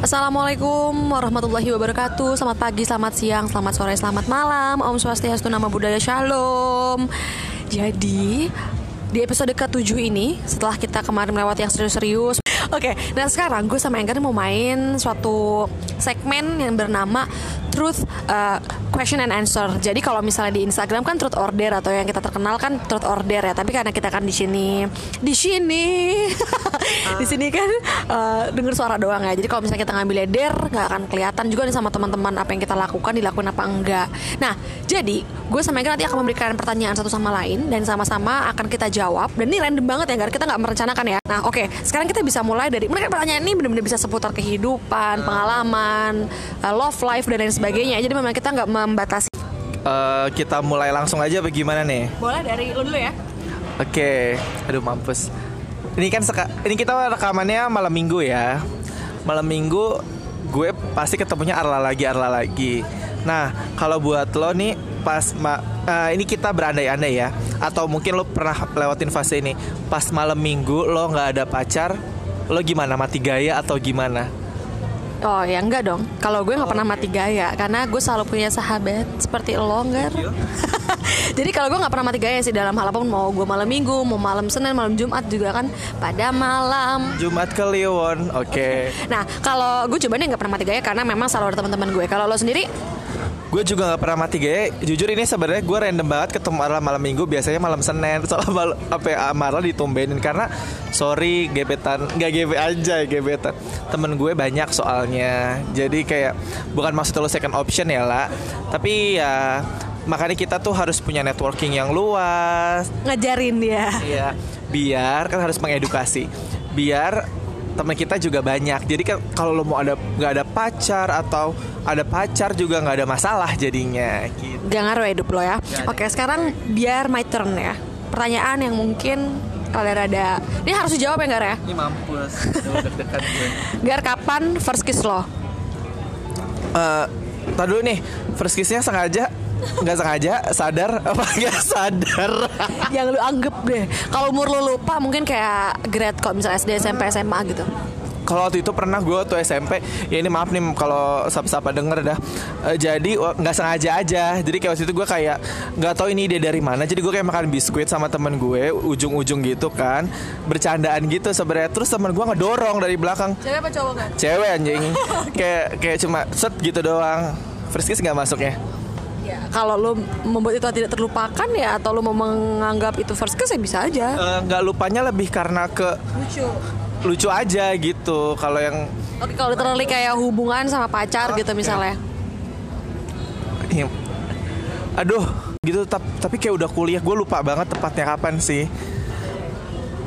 Assalamualaikum warahmatullahi wabarakatuh. Selamat pagi, selamat siang, selamat sore, selamat malam. Om Swastiastu, Nama Budaya Shalom. Jadi di episode ke-7 ini Setelah kita kemarin melewati yang serius-serius. Oke, nah sekarang gue sama Enggar mau main suatu segmen yang bernama Truth uh, Question and Answer. Jadi kalau misalnya di Instagram kan Truth Order atau yang kita terkenal kan Truth Order ya. Tapi karena kita kan di sini, di sini, di sini kan uh, denger suara doang ya. Jadi kalau misalnya kita ngambil leder nggak akan kelihatan juga nih sama teman-teman apa yang kita lakukan dilakukan apa enggak. Nah, jadi gue sama Enggar nanti akan memberikan pertanyaan satu sama lain dan sama-sama akan kita jawab. Dan ini random banget ya, Enggar. Kita nggak merencanakan ya. Nah, oke. Okay. Sekarang kita bisa mulai dari mereka pertanyaan ini benar-benar bisa seputar kehidupan, pengalaman, uh, love life dan lain sebagainya. Jadi memang kita nggak membatasi. Uh, kita mulai langsung aja bagaimana nih? Boleh dari lu dulu ya. Oke, okay. aduh mampus. Ini kan seka ini kita rekamannya malam minggu ya. Malam minggu gue pasti ketemunya Arla lagi, Arla lagi. Nah, kalau buat lo nih pas ma uh, ini kita berandai-andai ya atau mungkin lo pernah lewatin fase ini pas malam minggu lo nggak ada pacar lo gimana mati gaya atau gimana Oh ya enggak dong. Kalau gue nggak oh, pernah okay. mati gaya karena gue selalu punya sahabat seperti lo enggak. Jadi kalau gue nggak pernah mati gaya sih dalam hal apa pun mau gue malam minggu, mau malam Senin, malam Jumat juga kan pada malam Jumat Kliwon. Oke. Okay. nah kalau gue coba nih nggak pernah mati gaya karena memang selalu ada teman-teman gue. Kalau lo sendiri? Gue juga nggak pernah mati gaya jujur ini sebenarnya gue random banget ketemu malam malam minggu biasanya malam senin. Soalnya mal apa ya, malah ditumbenin karena sorry gebetan. Nggak gebe aja gebetan. Temen gue banyak soalnya. Jadi kayak bukan maksud lo second option ya lah tapi ya makanya kita tuh harus punya networking yang luas. Ngajarin dia. Iya. Biar kan harus mengedukasi. Biar teman kita juga banyak. Jadi kan kalau lo mau ada nggak ada pacar atau ada pacar juga nggak ada masalah jadinya gitu. gak ngaruh hidup lo ya. Oke sekarang biar my turn ya. Pertanyaan yang mungkin rada-rada ini harus dijawab ya Gar ya? Ini mampus. Deg-degan gue. Gar kapan first kiss lo? Uh, dulu nih. First kissnya sengaja nggak sengaja? Sadar? Apa nggak sadar? Yang lu anggap deh. Kalau umur lu lupa mungkin kayak grade kok misalnya SD SMP SMA gitu. Kalau waktu itu pernah gue tuh SMP ya ini maaf nih kalau siapa-siapa denger dah. Uh, jadi nggak sengaja aja. Jadi kayak waktu itu gue kayak nggak tahu ini dia dari mana. Jadi gue kayak makan biskuit sama temen gue ujung-ujung gitu kan. Bercandaan gitu sebenarnya. Terus temen gue ngedorong dari belakang. Cewek apa cowok kan cewek anjing. Kayak kayak cuma set gitu doang. First kiss nggak masuk ya ya kalau lo membuat itu tidak terlupakan ya atau lo mau menganggap itu first kiss ya bisa aja. Eh, nggak uh, lupanya lebih karena ke lucu. Lucu aja gitu kalau yang oke kalau terlalu kayak hubungan sama pacar gitu misalnya. Ya. aduh gitu tapi kayak udah kuliah gue lupa banget tepatnya kapan sih.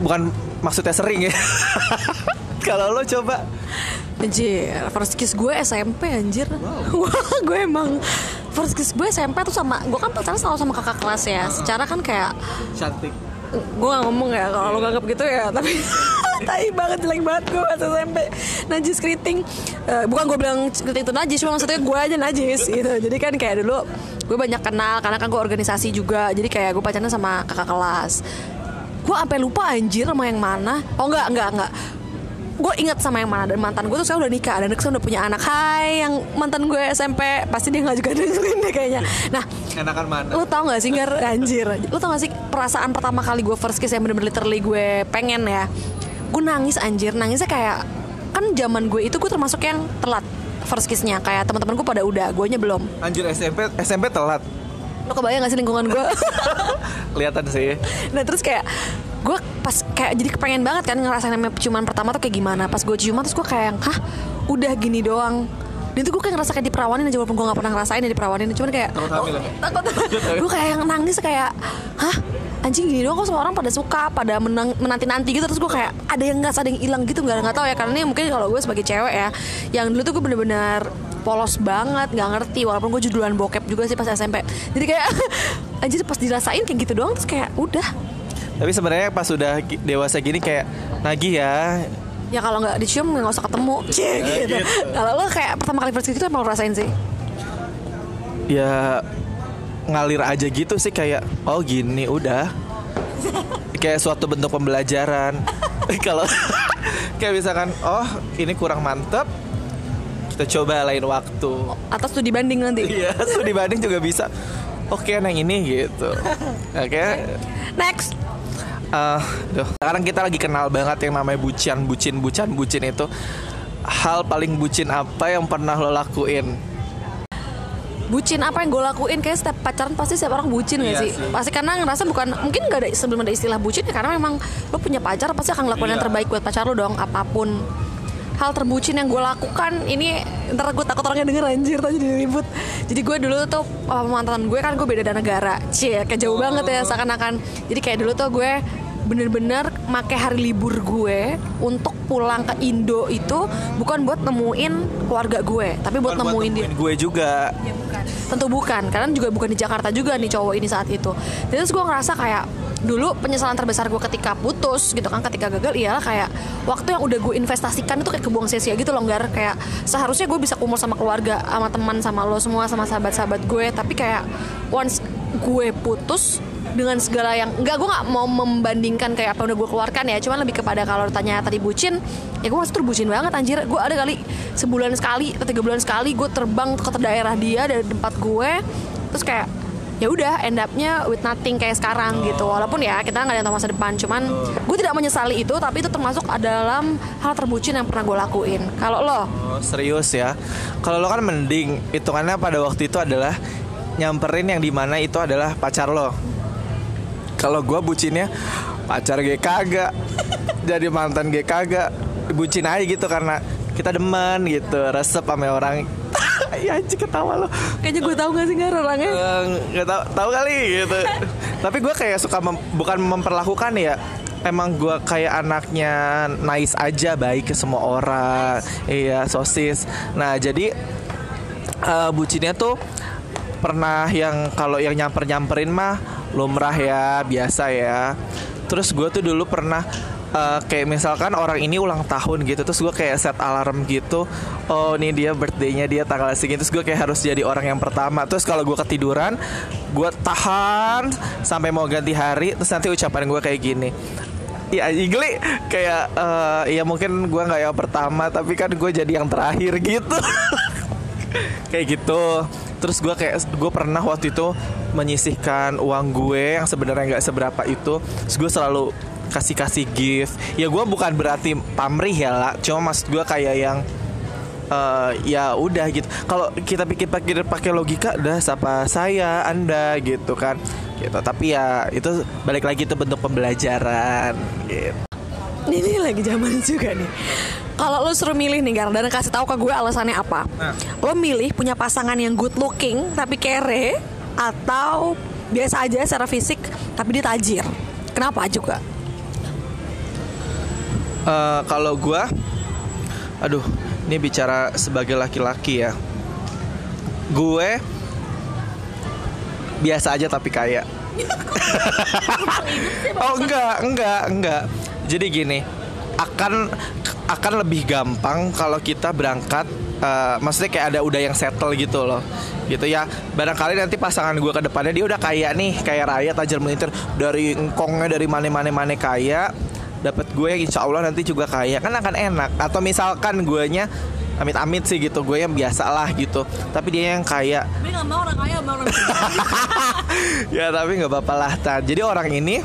Bukan maksudnya sering ya. Kalau lo coba. Anjir, first kiss gue SMP anjir. Wow. Wah, gue emang first kiss gue SMP tuh sama gue kan pacaran selalu sama kakak kelas ya. Secara kan kayak cantik. Gue gak ngomong ya kalau lo nganggap gitu ya tapi tai banget jelek banget gue pas SMP najis keriting. Uh, bukan gue bilang keriting itu najis cuma maksudnya gue aja najis gitu. Jadi kan kayak dulu gue banyak kenal karena kan gue organisasi juga jadi kayak gue pacaran sama kakak kelas. Gue sampai lupa anjir sama yang mana. Oh enggak enggak enggak gue inget sama yang mana dan mantan gue tuh sekarang udah nikah dan sekarang udah punya anak. Hai yang mantan gue SMP pasti dia nggak juga dengerin deh kayaknya. Nah enakan mana? lu tau gak sih nggak anjir. Lu tau gak sih perasaan pertama kali gue first kiss yang bener-bener literally gue pengen ya? Gue nangis anjir. Nangisnya kayak kan zaman gue itu gue termasuk yang telat first kissnya. Kayak teman-teman gue pada udah gue nya belum. Anjir SMP SMP telat? Lo kebayang gak sih lingkungan gue kelihatan sih. Nah terus kayak gue pas kayak jadi kepengen banget kan ngerasain namanya ciuman pertama tuh kayak gimana. Pas gue ciuman terus gue kayak hah? Udah gini doang. Dan itu gue kayak ngerasa kayak diperawanin aja walaupun gue gak pernah ngerasain ya diperawanin. Cuman kayak takut oh, takut. Gue kayak yang nangis kayak hah? Anjing gini doang kok semua orang pada suka pada menang, menanti nanti gitu. Terus gue kayak ada yang nggak ada yang hilang gitu nggak nggak tahu ya. Karena ini mungkin kalau gue sebagai cewek ya yang dulu tuh gue bener-bener polos banget nggak ngerti. Walaupun gue judulan bokep juga sih pas SMP. Jadi kayak anjir pas dirasain kayak gitu doang terus kayak udah tapi sebenarnya pas sudah dewasa gini kayak nagih ya. Ya kalau nggak dicium nggak usah ketemu. Cie, gitu. gitu. kalau lo kayak pertama kali first itu apa lo rasain sih? Ya ngalir aja gitu sih kayak oh gini udah. Kayak suatu bentuk pembelajaran. Kalau kayak misalkan oh ini kurang mantep kita coba lain waktu. Atau studi banding nanti. iya studi banding juga bisa. Oke yang ini gitu. Oke. Next. Eh, duh. sekarang kita lagi kenal banget yang namanya bucian bucin bucan bucin itu hal paling bucin apa yang pernah lo lakuin bucin apa yang gue lakuin kayak setiap pacaran pasti setiap orang bucin gak Iya sih? sih. Pasti karena ngerasa bukan mungkin gak ada sebelum ada istilah bucin ya karena memang lo punya pacar pasti akan yang Iya. terbaik buat pacar lo dong apa pun hal terbucin yang gue lakukan ini ntar gue takut orangnya denger anjir tadi jadi ribut jadi gue dulu tuh mantan gue kan gue beda negara cie kayak jauh banget ya seakan-akan jadi kayak dulu tuh gue bener-bener make hari libur gue untuk pulang ke Indo itu bukan buat nemuin keluarga gue tapi buat Bukan nemuin dia gue juga Ya bukan. Tentu bukan, karena juga bukan di Jakarta juga nih cowok ini saat itu. Terus gue ngerasa kayak dulu penyesalan terbesar gue ketika putus gitu kan ketika gagal ialah kayak waktu yang udah gue investasikan itu kayak kebuang sia-sia gitu loh Gar kayak seharusnya gue bisa kumpul sama keluarga sama teman sama lo semua sama sahabat-sahabat gue tapi kayak once gue putus dengan segala yang enggak gue nggak mau membandingkan kayak apa yang udah gue keluarkan ya. Cuman lebih kepada kalau ditanya tadi bucin ya gue masih tuh bucin banget anjir. Gue ada kali sebulan sekali atau tiga bulan sekali gue terbang ke daerah dia dari tempat gue terus kayak ya udah end up-nya with nothing kayak sekarang gitu. Walaupun ya kita nggak ada masa depan cuman gue tidak menyesali itu tapi itu termasuk dalam hal terbucin yang pernah gue lakuin. Kalau lo? Oh, serius ya. Kalau lo kan mending hitungannya pada waktu itu adalah nyamperin yang di mana itu adalah pacar lo. Kalau gua bucinnya pacar gue kagak. Jadi mantan gue kagak. Bucin aja gitu karena kita demen gitu, resep sama orang. ya anjing ketawa lo. kayaknya gue tahu gak sih nggak orangnya Eh, nggak tahu tahu kali gitu tapi gue kayak suka mem- bukan memperlakukan ya emang gue kayak anaknya nice aja baik ke semua orang iya sosis nah jadi eh, bucinnya tuh pernah yang kalau yang nyamper nyamperin mah lumrah ya biasa ya. Terus gue tuh dulu pernah eh, kayak misalkan orang ini ulang tahun gitu terus gue kayak set alarm gitu oh ini dia birthday-nya dia tanggal segini. Terus gue kayak harus jadi orang yang pertama. Terus kalau gue ketiduran gue tahan sampai mau ganti hari terus nanti ucapan gue kayak gini. Ya Igli kayak eh, ya mungkin gue nggak yang pertama tapi kan gue jadi yang terakhir gitu. Kayak gitu. Terus gue kayak gue pernah waktu itu menyisihkan uang gue yang sebenarnya nggak seberapa itu. Terus gue selalu kasih kasih gift. Ya gue bukan berarti pamrih ya lah cuma maksud gue kayak yang eh, ya udah gitu. Kalau kita pikir-pikir pakai logika udah siapa saya anda gitu kan. Gitu. Tapi ya itu balik lagi itu bentuk pembelajaran gitu. Ini lagi zaman juga nih. Kalau lo suruh milih nih Gar dan kasih tahu ke gue alasannya apa? Nah. Lo milih punya pasangan yang good looking tapi kere atau biasa aja secara fisik tapi dia tajir. Kenapa juga? Eh, kalau gua aduh ini bicara sebagai laki-laki ya gue biasa aja tapi kaya oh enggak enggak enggak jadi gini akan akan lebih gampang kalau kita berangkat eh, maksudnya kayak ada udah yang settle gitu loh. Gitu ya. Barangkali nanti pasangan gue ke depannya dia udah kaya nih kayak raya tajir melintir. Dari engkongnya dari mana mana mana kaya dapat gue yang insya Allah nanti juga kaya. Kan akan enak. Atau misalkan guenya amit-amit sih gitu gue yang biasa lah gitu. Tapi dia yang kaya. Gue gak mau orang kaya orang ya tapi nggak apa-apa lah Tan. jadi orang ini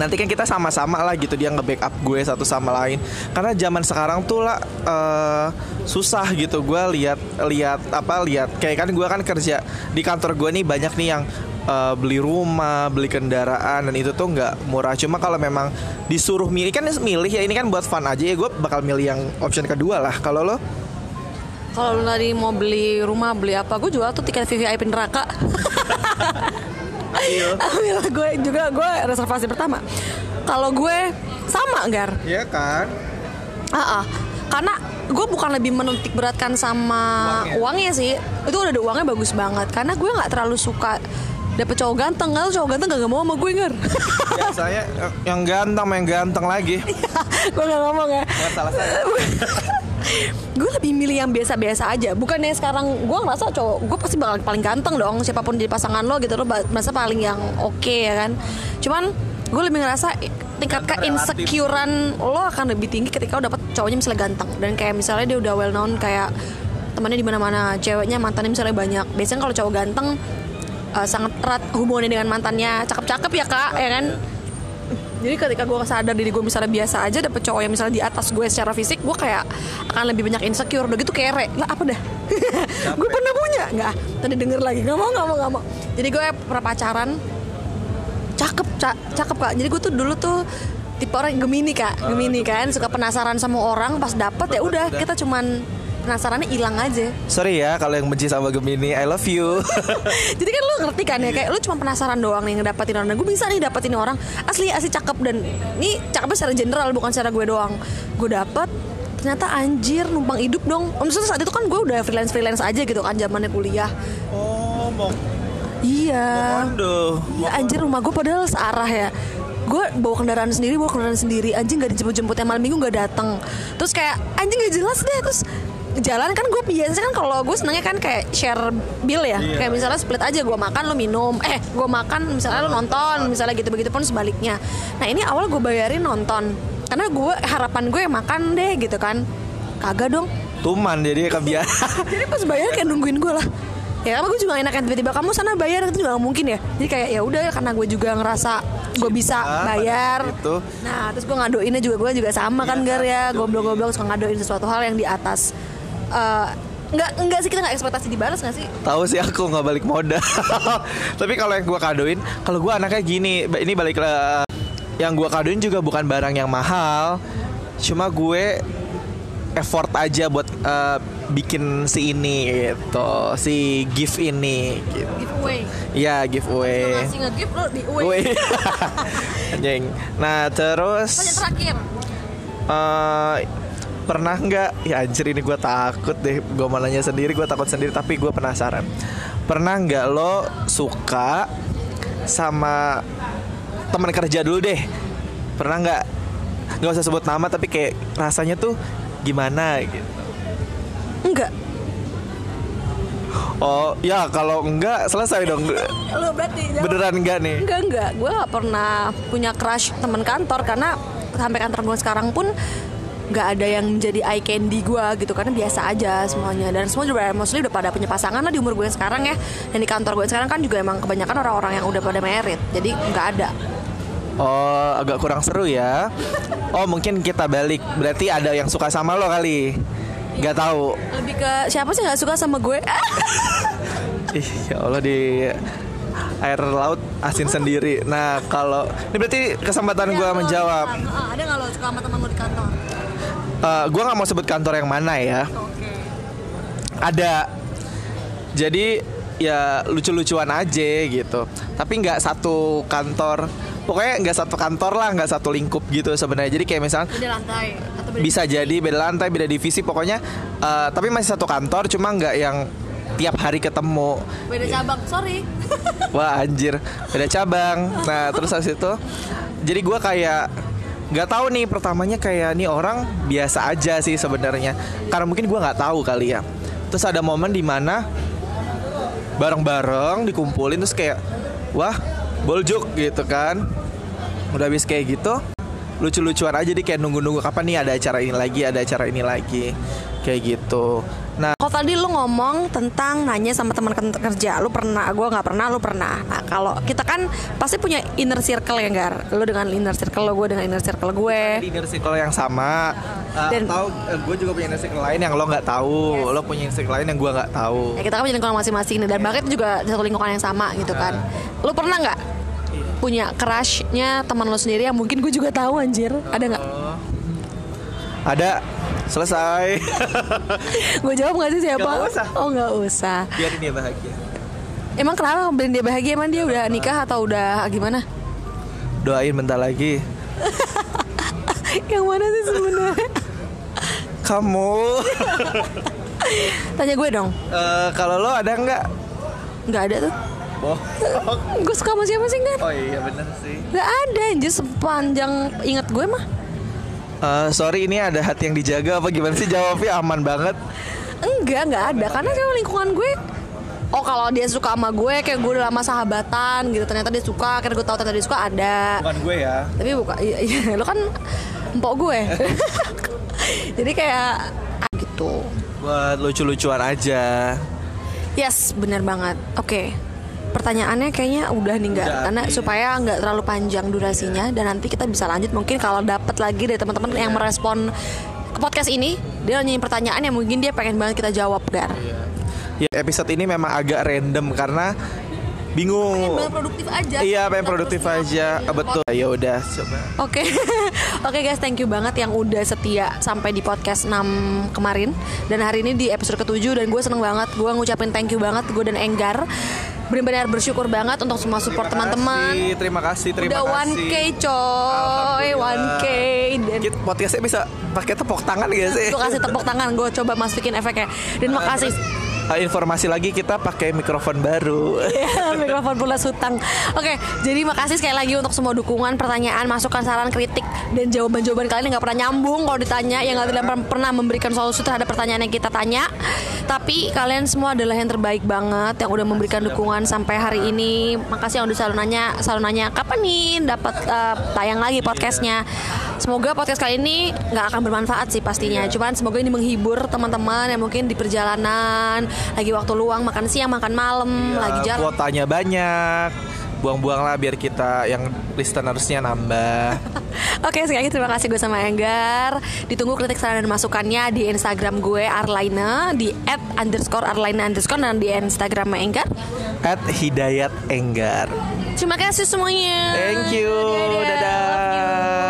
nanti kan kita sama-sama lah gitu dia nge-backup gue satu sama lain. Karena zaman sekarang tuh lah eh, susah gitu. Gue lihat lihat apa lihat. Kayak kan gue kan kerja di kantor gue nih banyak nih yang eh, beli rumah beli kendaraan dan itu tuh nggak murah. Cuma kalau memang disuruh milih kan milih ya ini kan buat fun aja ya gue bakal milih yang option kedua lah. Kalau lo? Kalau lo tadi mau beli rumah beli apa? Gue jual tuh tiket VVIP neraka. Ambil gue juga gue reservasi pertama. Kalau gue sama Gar. Iya kan Ah, ah. karena gue bukan lebih menitik beratkan sama Uangnya. uangnya. sih. Itu udah ada uangnya bagus banget. Karena gue nggak terlalu suka dapet cowok ganteng. Kalau cowok ganteng gak mau sama gue Gar. biasanya yang ganteng yang ganteng lagi gue gak ngomong ya. Bukan salah saya gue lebih milih yang biasa-biasa aja. Bukannya sekarang gue ngerasa cowok gue pasti bakal paling ganteng dong siapa pun di pasangan lo gitu. Lo merasa paling yang oke ya kan? Cuman gue lebih ngerasa tingkat keinsecurean lo akan lebih tinggi ketika lo dapet cowoknya misalnya ganteng. Dan kayak misalnya dia udah well known kayak temannya di mana-mana ceweknya mantannya misalnya banyak. Biasanya kalau cowok ganteng eh, sangat erat hubungannya dengan mantannya. Cakep-cakep ya kak ya kan jadi ketika gue sadar diri gue misalnya biasa aja dapet cowok yang misalnya di atas gue secara fisik gue kayak akan lebih banyak insecure. Udah gitu kere. Lah apa dah? Gue pernah punya. Nggak. Tadi denger lagi. Nggak mau nggak mau nggak mau. Jadi gue pernah pacaran. Cakep ca- cakep kak. Jadi gue tuh dulu tuh tipe orang gemini kak. Gemini kan suka penasaran sama orang. Pas dapet ya udah kita cuman penasarannya hilang aja. Sorry ya kalau yang benci sama Gemini, I love you. jadi kan lu ngerti kan ya kayak lu cuma penasaran doang nih ngedapetin orang. Gue bisa nih dapetin orang asli asli cakep dan ini cakepnya secara general bukan secara gue doang. Gue dapet ternyata anjir numpang hidup dong. Maksudnya saat itu kan gue udah freelance freelance aja gitu kan zamannya kuliah. Oh, mau iya. Iya anjir rumah gue padahal searah ya. Gue bawa kendaraan sendiri bawa kendaraan sendiri. Anjing gak dijemput jemput yang malam minggu gak datang terus kayak anjing gak jelas deh. Terus jalan kan gue biasanya kan kalau gue senangnya kan kayak share bill ya. Iya. kayak misalnya split aja gue makan lo minum. Eh gue makan misalnya lo nonton misalnya gitu begitu pun sebaliknya. Nah ini awal gue bayarin nonton. Karena gue harapan gue makan deh gitu kan. Kagak dong. Tuman jadi kebiasaan. jadi pas bayar kayak nungguin gue lah. Ya apa gue juga enak kan tiba-tiba kamu sana bayar itu juga gak mungkin ya. Jadi kayak ya udah karena gue juga ngerasa gue bisa bayar. itu. nah terus gue ngadoinnya juga gue juga sama kan gar ya. Goblok-goblok suka ngadoin sesuatu hal yang di atas Eh, nggak nggak sih kita nggak ekspektasi dibalas nggak sih Tahu sih aku nggak balik modal. Tapi kalau yang gua kadoin, kalau gua anaknya gini, ini balik ke yang gua kadoin juga bukan barang yang mahal. Cuma gue effort aja buat eh, bikin si ini gitu, si gift ini gitu. giveaway Iya, giveaway. ngasih nge-gift lo di away. Nah, terus Apa yang terakhir eh, pernah nggak? Ya anjir ini gue takut deh. Gue malahnya sendiri gue takut sendiri tapi gue penasaran. Pernah nggak lo suka sama teman kerja dulu deh? Pernah nggak? Nggak usah sebut nama tapi kayak rasanya tuh gimana gitu? Enggak oh ya kalau enggak selesai dong. Lo berarti jawab. beneran enggak nih? Enggak enggak, gue gak pernah punya crush teman kantor karena sampai kantor gue sekarang pun nggak ada yang menjadi eye candy gue gitu karena biasa aja semuanya. Dan semua juga mostly udah pada punya pasangan lah di umur gue yang sekarang ya. Dan di kantor gue sekarang kan juga emang kebanyakan orang-orang yang udah pada merit jadi nggak ada. Oh agak kurang seru ya. Oh mungkin kita balik. Berarti ada yang suka sama lo kali? Nggak tahu. Lebih ke siapa sih nggak suka sama gue? Ih, ya Allah di air laut asin sendiri. Nah, kalau ini berarti kesempatan gue menjawab. ada nggak lo suka sama teman lo di kantor Eh, gue nggak mau sebut kantor yang mana ya. oke Ada. Jadi ya lucu-lucuan aja gitu. Tapi nggak satu kantor. Pokoknya nggak satu kantor lah, nggak satu lingkup gitu sebenarnya. Jadi kayak misalnya beda lantai atau beda bisa jadi beda lantai, beda divisi. Pokoknya, eh, tapi masih satu kantor, cuma nggak yang tiap hari ketemu. beda cabang sorry Wah anjir Beda cabang Nah terus habis itu Jadi gue kayak nggak tahu nih pertamanya kayak nih orang biasa aja sih sebenarnya. Karena mungkin gue nggak tahu kali ya. Terus ada momen di mana bareng-bareng dikumpulin terus kayak wah boljuk gitu kan. Udah habis kayak gitu lucu-lucuan aja di kayak nunggu-nunggu kapan nih ada acara ini lagi ada acara ini lagi? Kayak gitu nah. Kalau tadi lu ngomong tentang nanya sama teman kerja, lu pernah, gue nggak pernah, lu pernah. Nah kalau kita kan pasti punya inner circle ya gar, lu dengan inner circle lo, gue dengan inner circle gue. inner circle yang sama. Uh, Dan- atau gue juga punya inner circle lain yang lo nggak tahu. Lo punya inner circle lain yang gue nggak tahu. Ya kita kan punya lingkungan masing-masing nih, dan bahkan itu juga satu lingkungan yang sama gitu kan. Lu pernah nggak punya crushnya teman lo sendiri yang mungkin gue juga tahu anjir, ada nggak? ada selesai gue jawab nggak sih siapa? Nggak usah. Oh nggak usah. biarin dia bahagia Emang kenapa bikin dia bahagia? Emang dia udah nikah atau udah gimana? doain bentar lagi yang mana sih sebenarnya? kamu Tanya gue dong. Eh, kalau lo ada nggak Nggak ada tuh. oh Gue suka sama siapa sih kan? oh iya bener sih Gak ada anjir sepanjang ingat gue mah Eh, sorry ini ada hati yang dijaga apa gimana sih? Jawabnya aman banget. Enggak, enggak ada. Karena sama lingkungan gue oh kalau dia suka sama gue kayak gue udah lama sahabatan gitu ternyata dia suka karena gue tahu ternyata dia suka ada. Bukan gue ya. tapi bukan iya, iya, lo kan empok gue. Jadi kayak ah, gitu. Buat lucu-lucuan aja. yes bener banget. Oke pertanyaannya kayaknya udah nih nggak karena habis. supaya nggak terlalu panjang durasinya dan nanti kita bisa lanjut. Mungkin kalau dapat lagi dari teman-teman yang merespon ke podcast ini dia nanyain pertanyaan yang mungkin dia pengen banget kita jawab gar. Ya episode ini memang agak random karena bingung. Pengen produktif aja. Iya, pengen produktif aja. Ah, Betul. Ya udah, coba. Oke, oke guys, thank you banget yang udah setia sampai di podcast 6 kemarin. Dan hari ini di episode ke-7 dan gue seneng banget, gue ngucapin thank you banget gue dan Enggar benar-benar bersyukur banget untuk semua support Terima teman-teman. kasih, Terima kasih, terima Udah kasih. 1K coy, Alhamdulillah. 1K dan Kita podcastnya bisa pakai tepuk tangan gak sih? gue kasih tepuk tangan, gue coba masukin efeknya dan makasih Ah, Informasi lagi kita pakai mikrofon baru. Iya, mikrofon pula hutang. Oke, jadi makasih sekali lagi untuk semua dukungan, pertanyaan, masukan, saran, kritik, dan jawaban-jawaban kalian yang nggak pernah nyambung kalau ditanya, yang nggak tidak pernah memberikan solusi terhadap pertanyaan yang kita tanya. Tapi kalian semua adalah yang terbaik banget, yang udah memberikan dukungan sampai hari ini. Makasih yang udah selalu nanya, selalu nanya kapan nih dapat eh, tayang lagi podcastnya. Semoga podcast kali ini nggak akan bermanfaat sih pastinya. Cuman semoga ini menghibur teman-teman yang mungkin di perjalanan, lagi waktu luang, makan siang, makan malam, lagi Ya, jalan. kuotanya banyak. Buang-buanglah biar kita yang listenersnya nambah. Oke sekali lagi terima kasih gue sama Enggar Ditunggu kritik saran dan masukannya di Instagram gue Arlaina Di at underscore Arlaina underscore Dan di Instagram Enggar At Hidayat Enggar. Terima kasih semuanya Thank you. Dadah. Dadah.